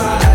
side.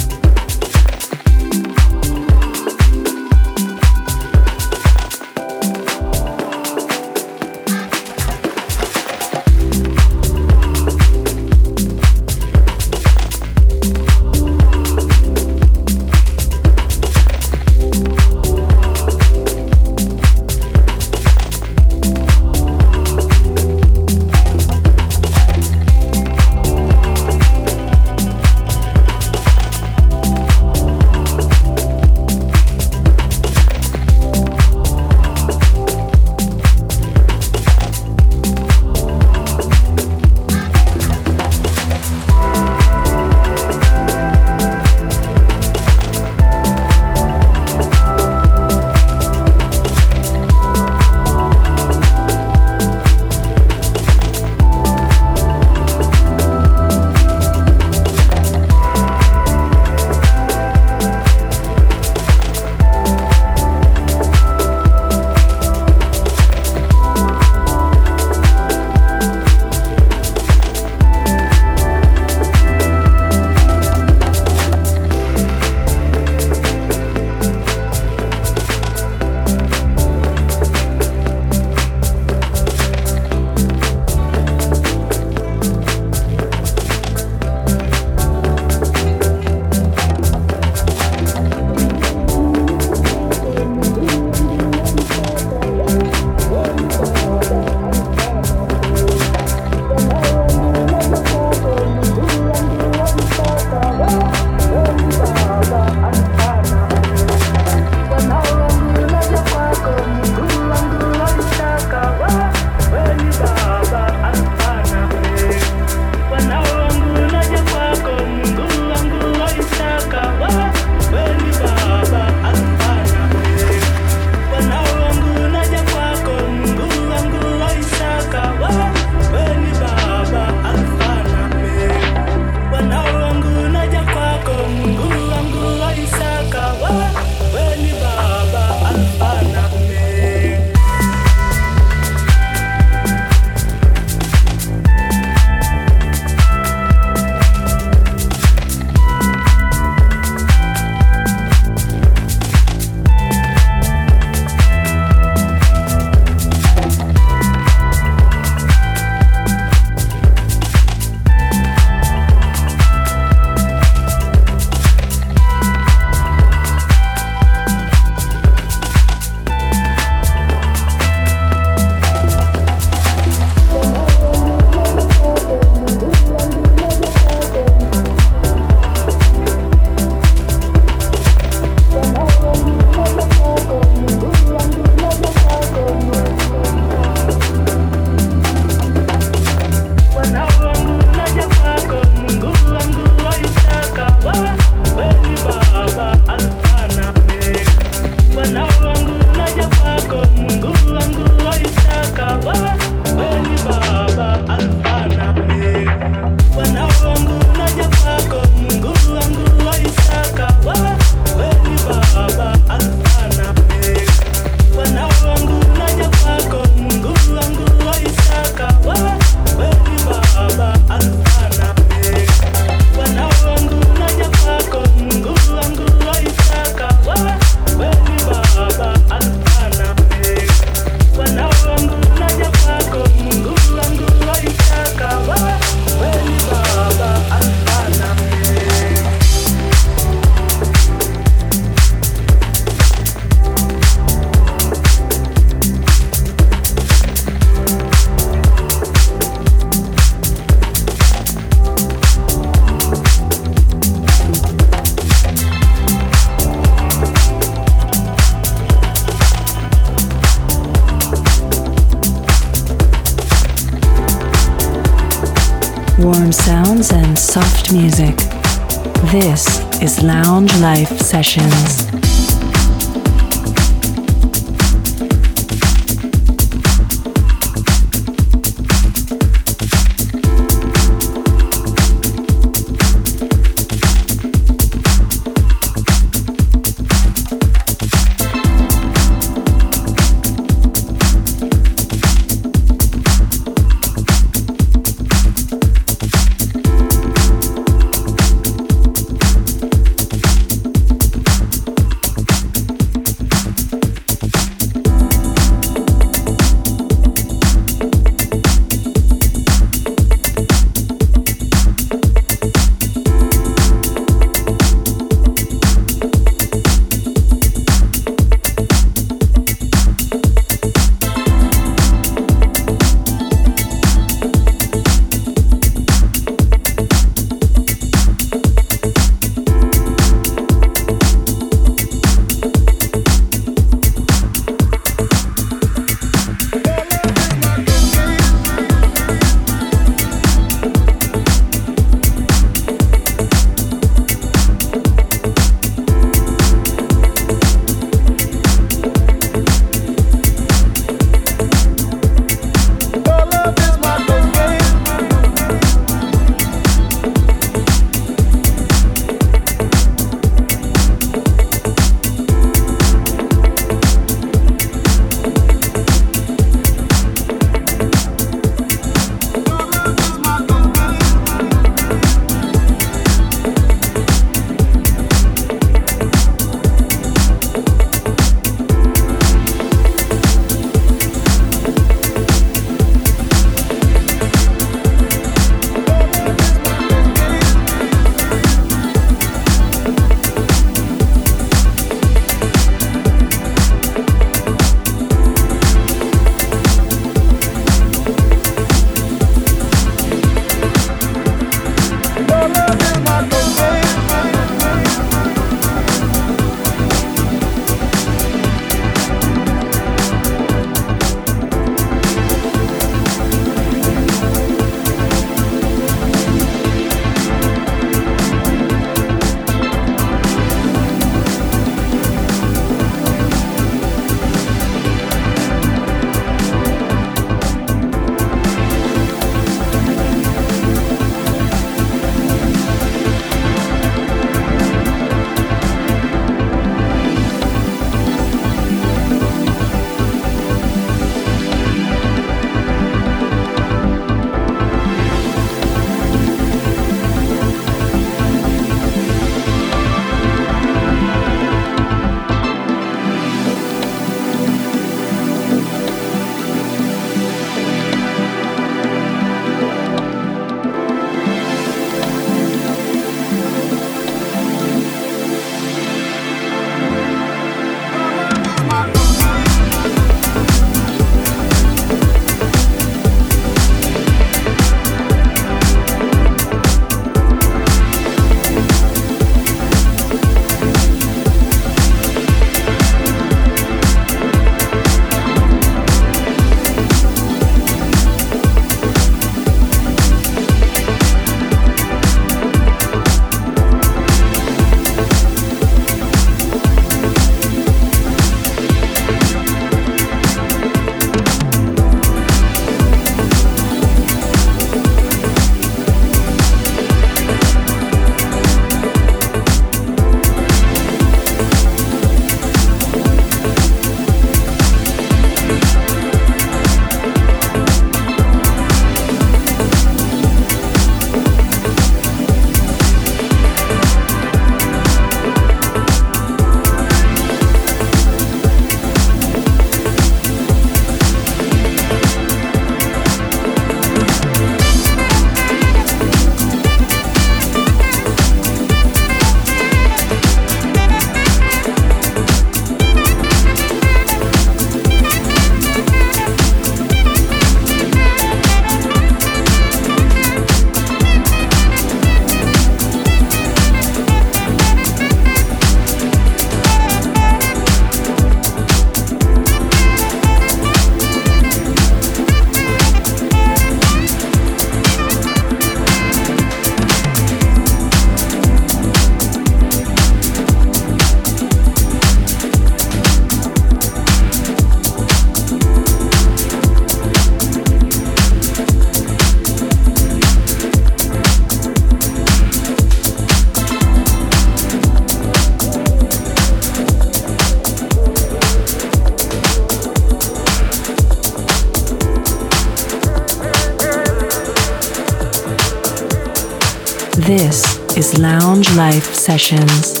Sessions.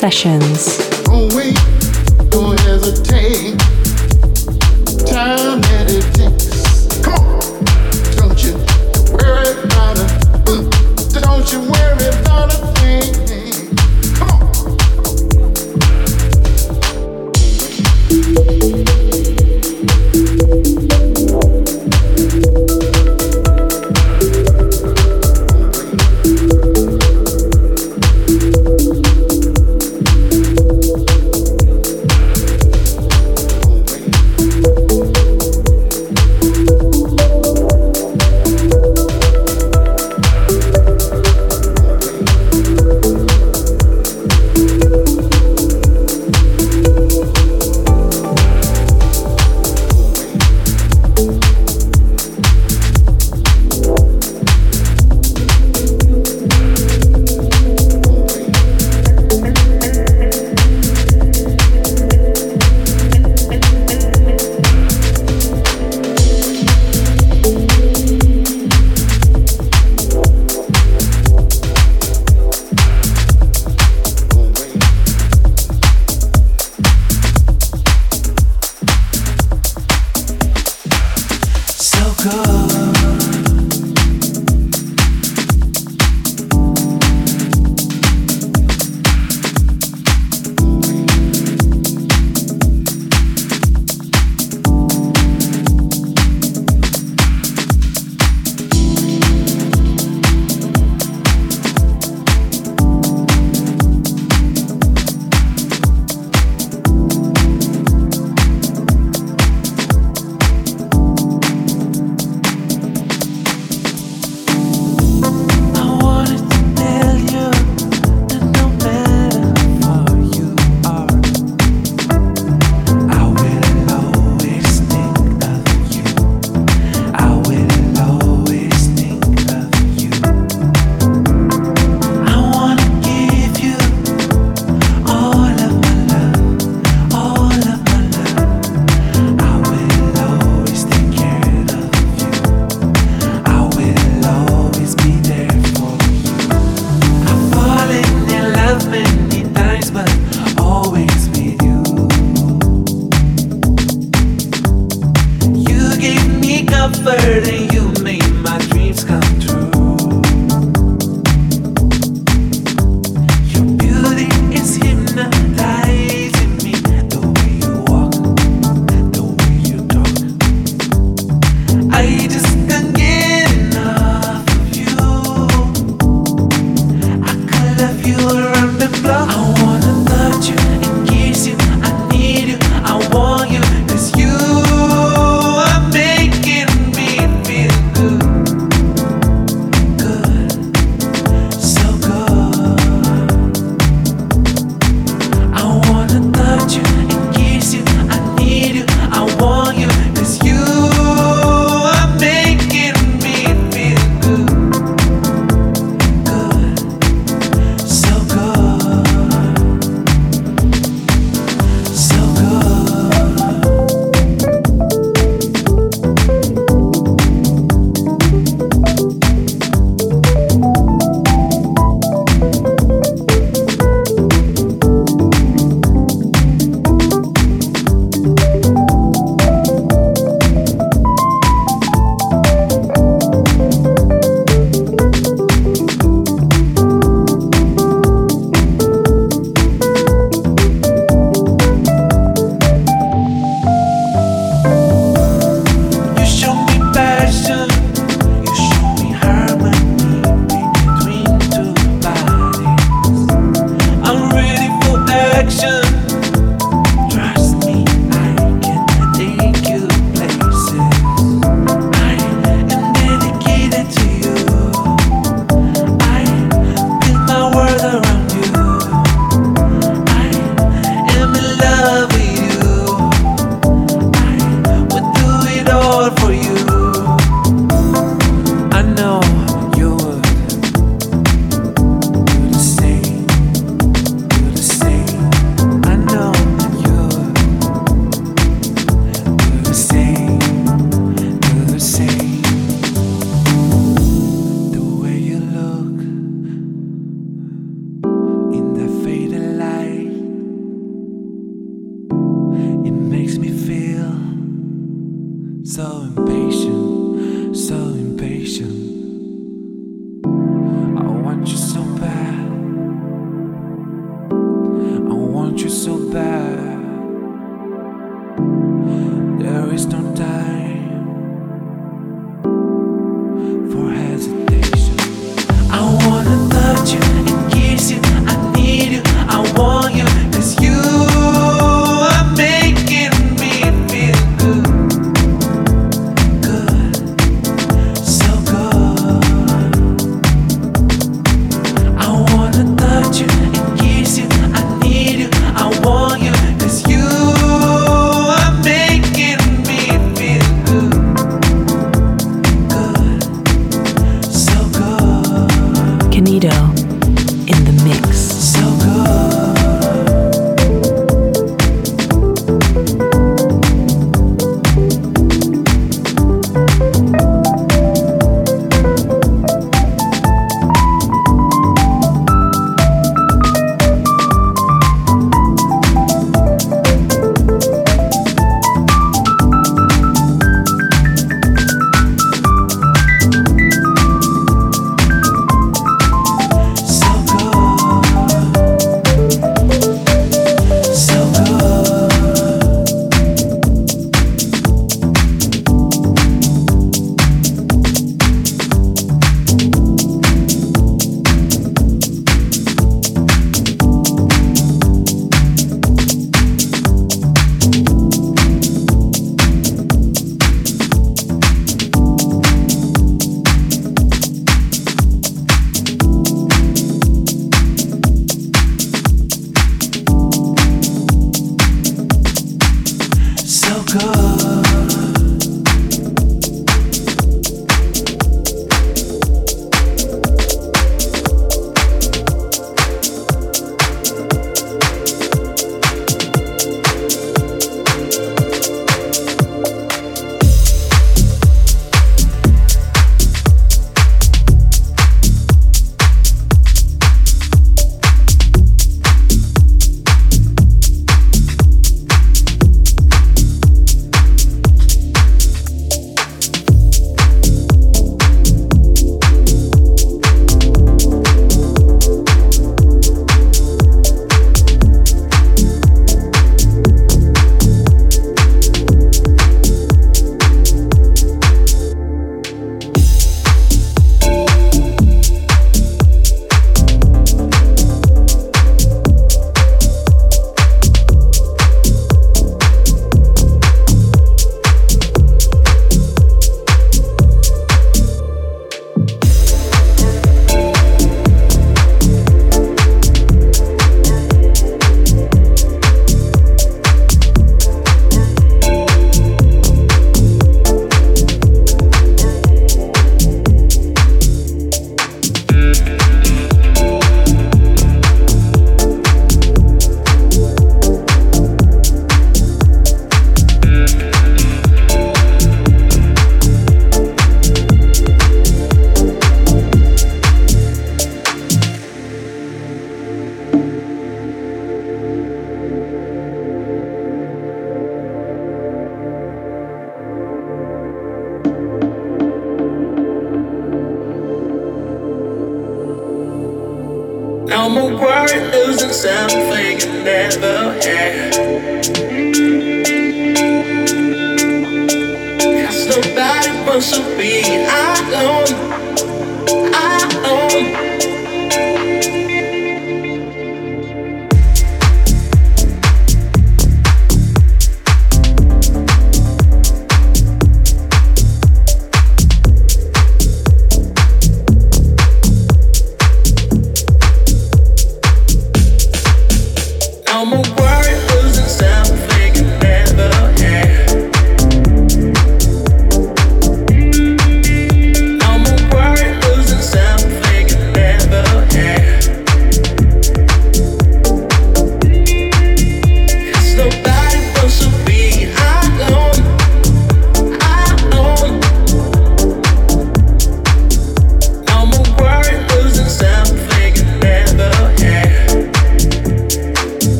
Sessions.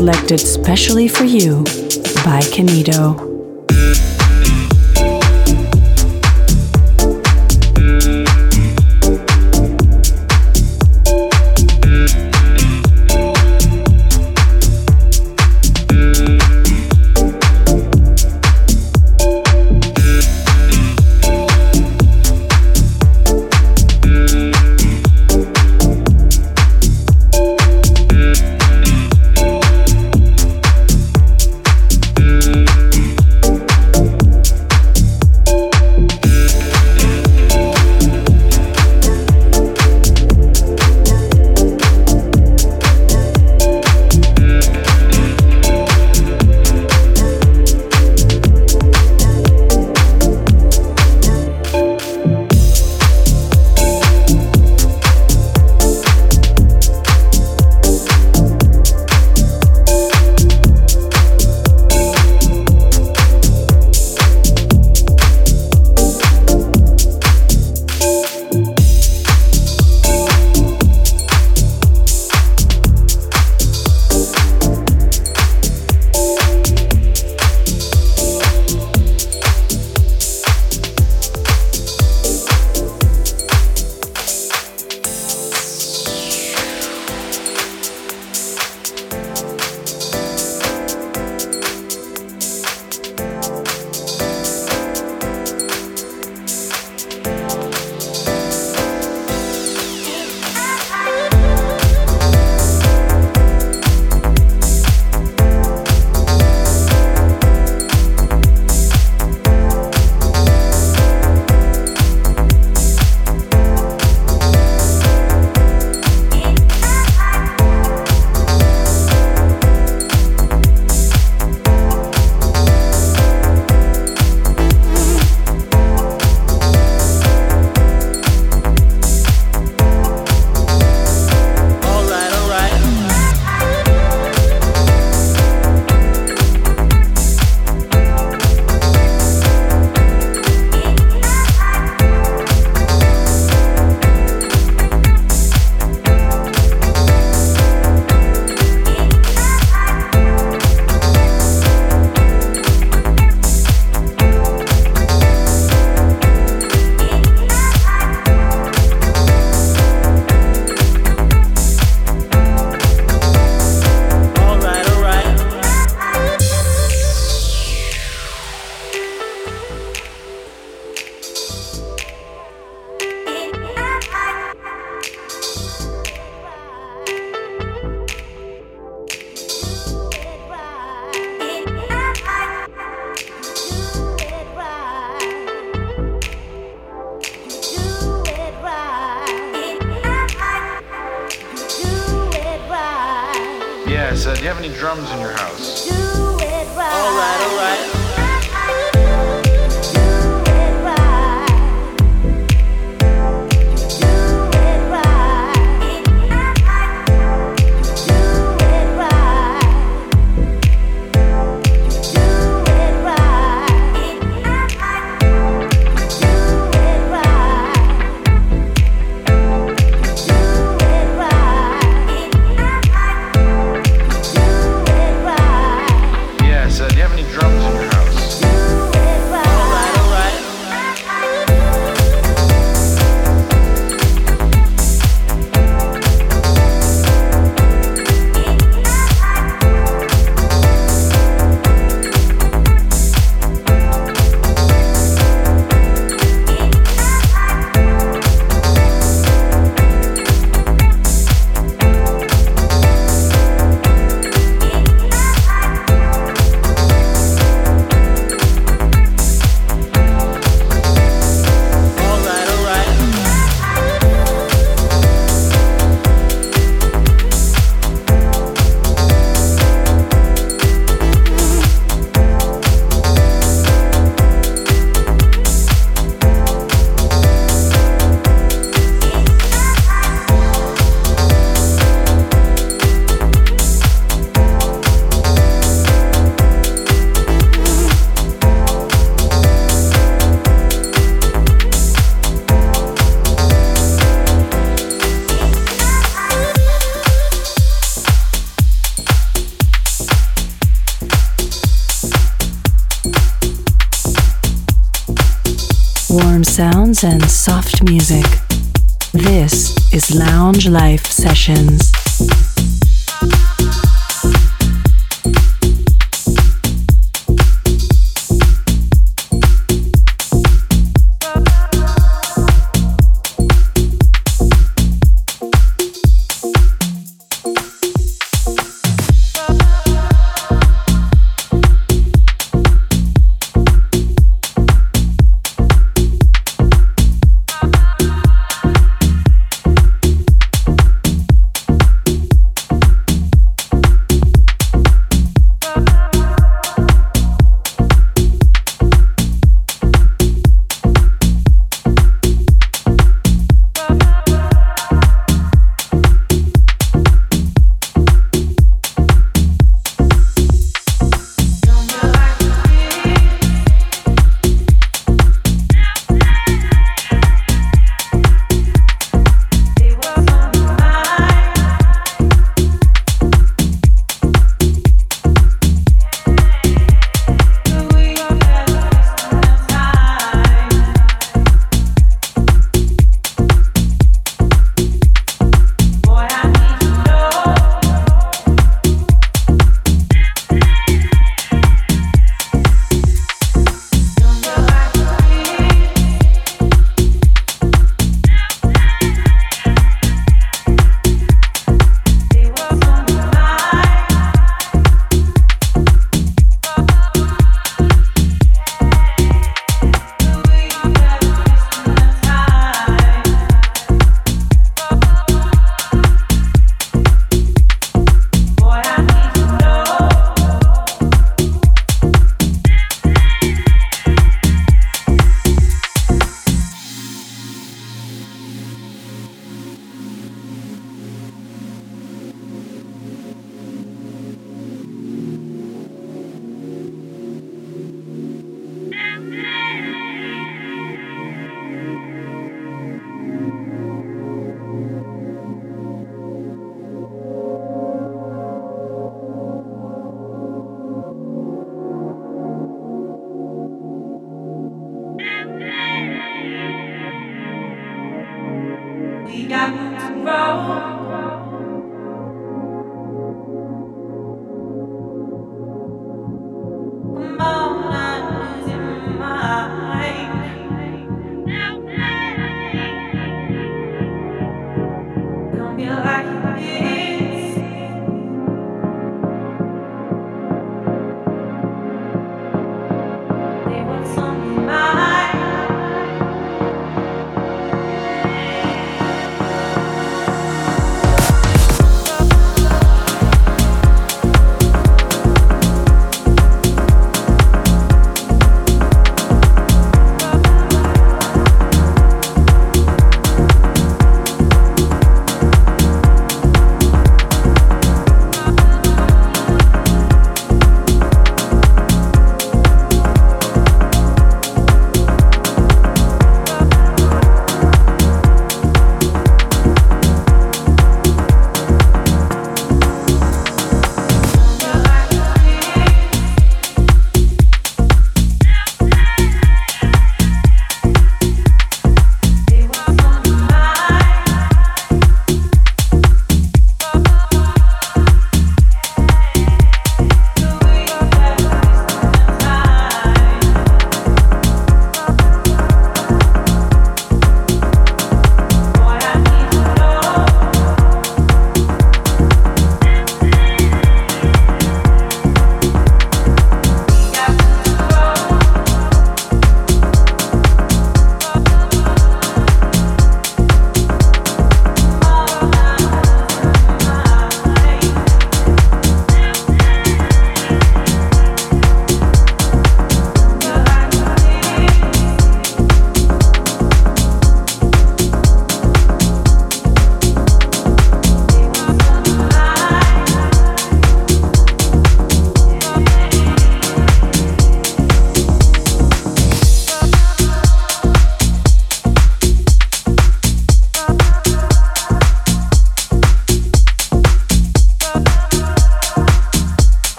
Selected specially for you by Kenido. Music. This is Lounge Life Sessions.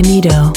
Canido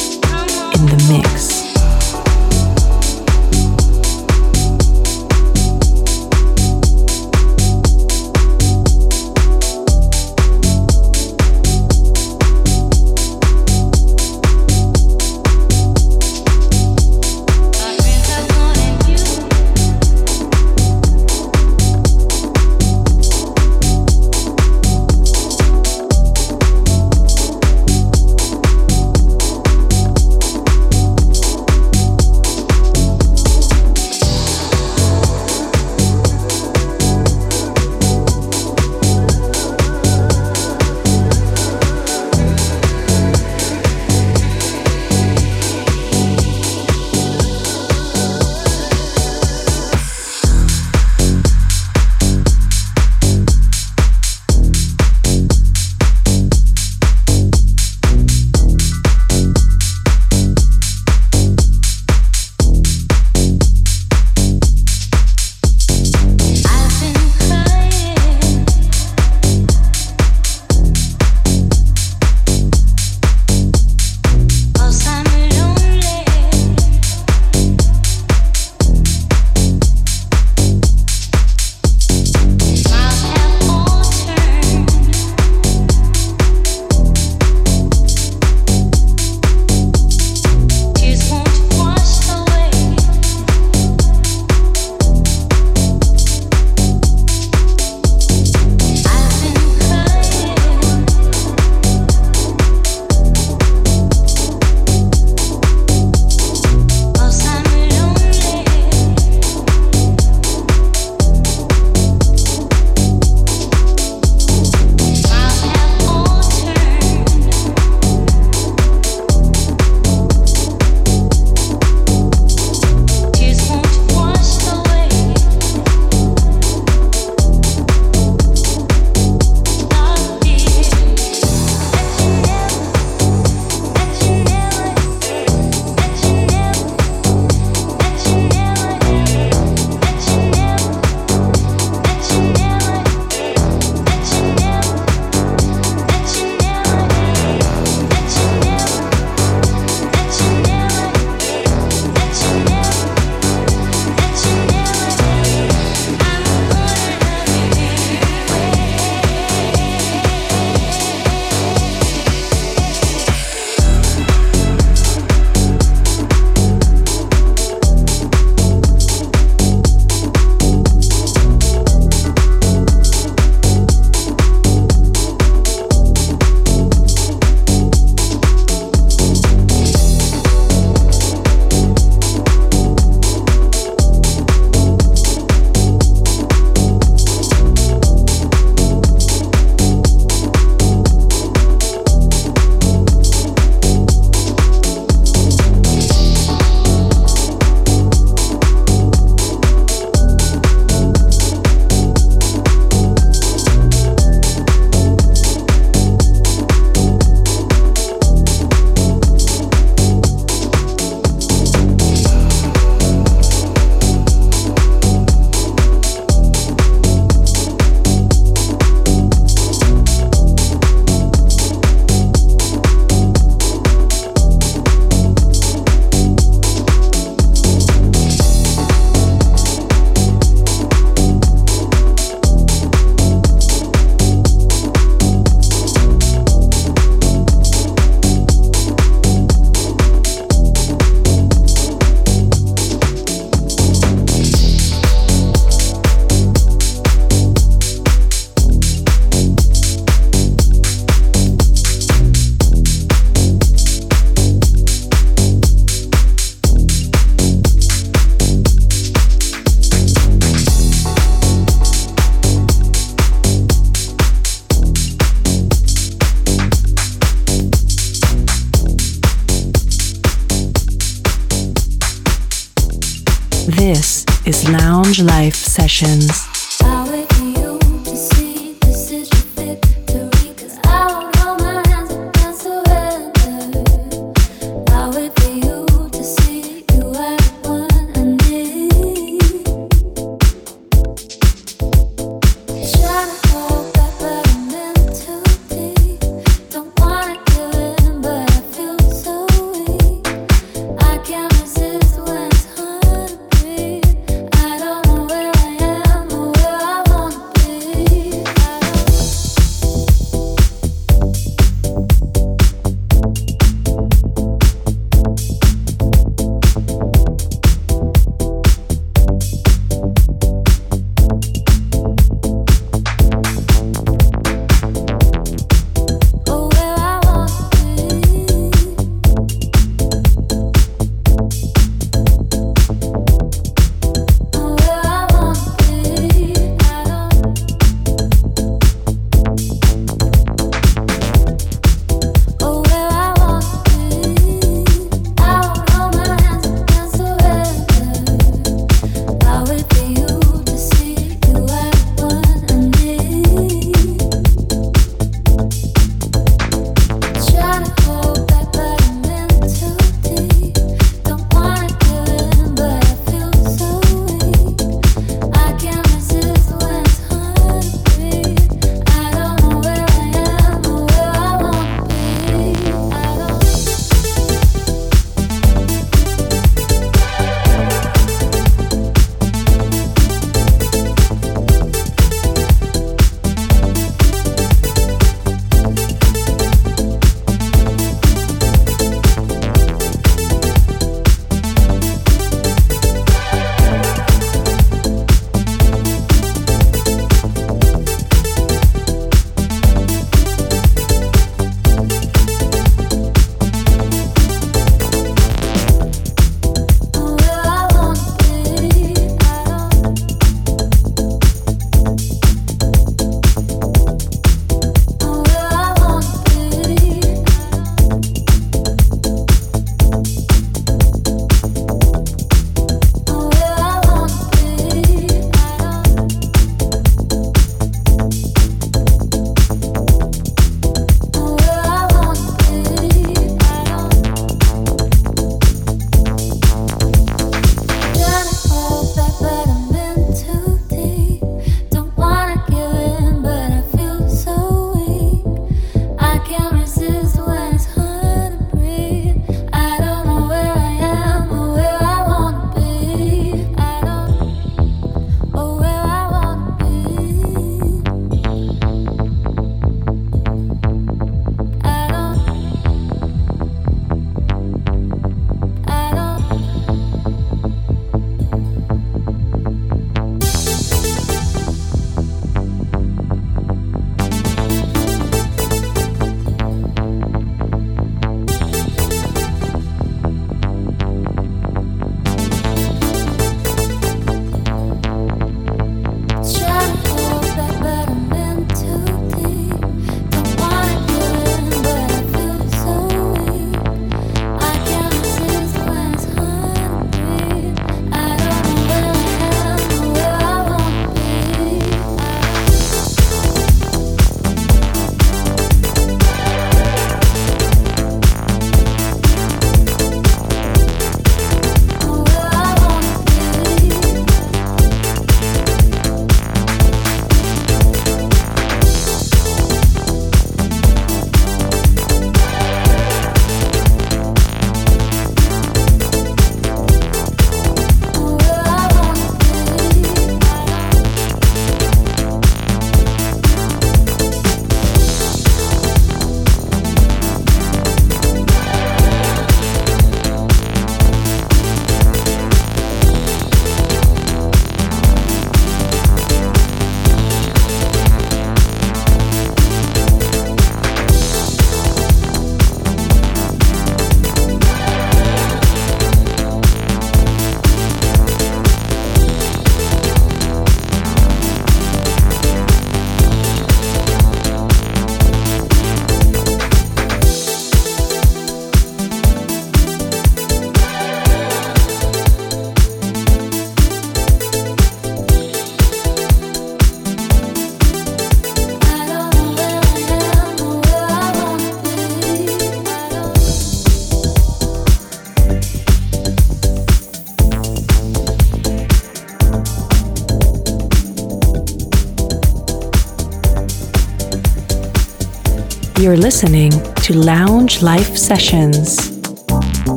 You're listening to Lounge Life Sessions.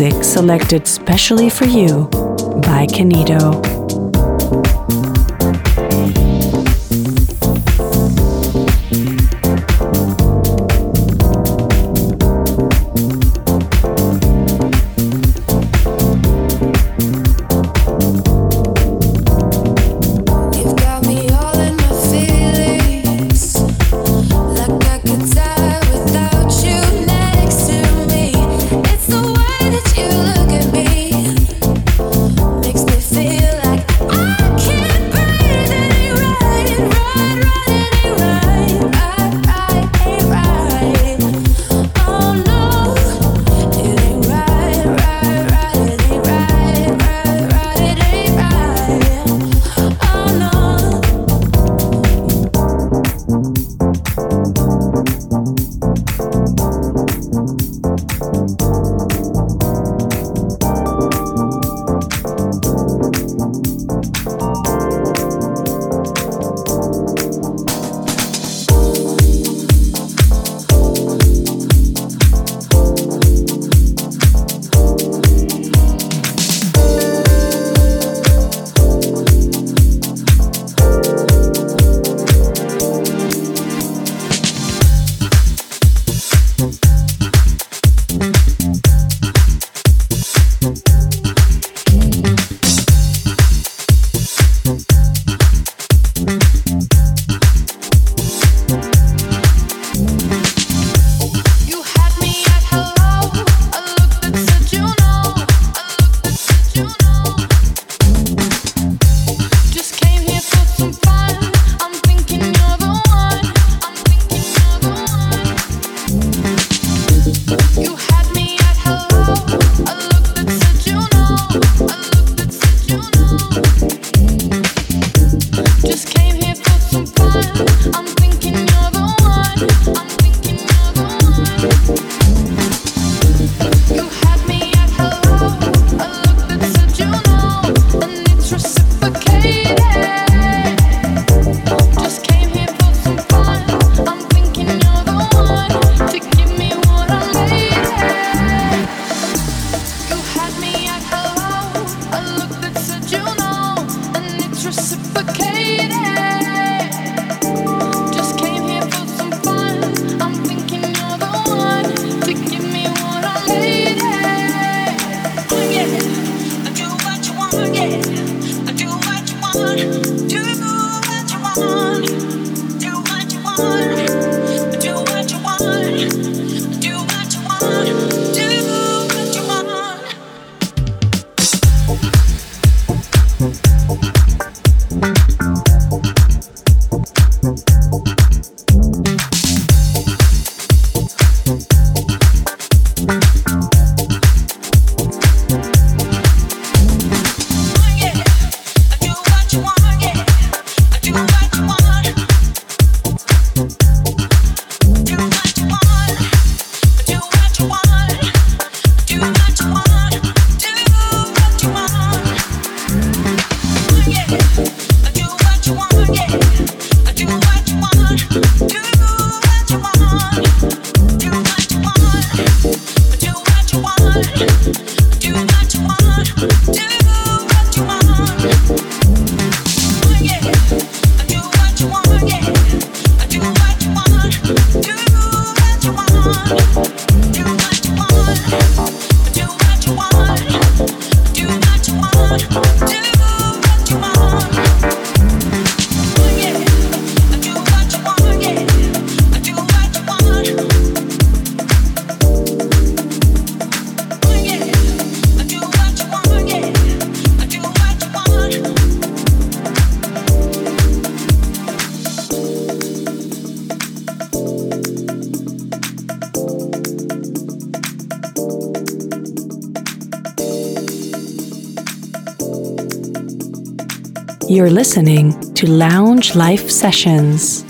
Music selected specially for you by Kenito. do You're listening to Lounge Life Sessions.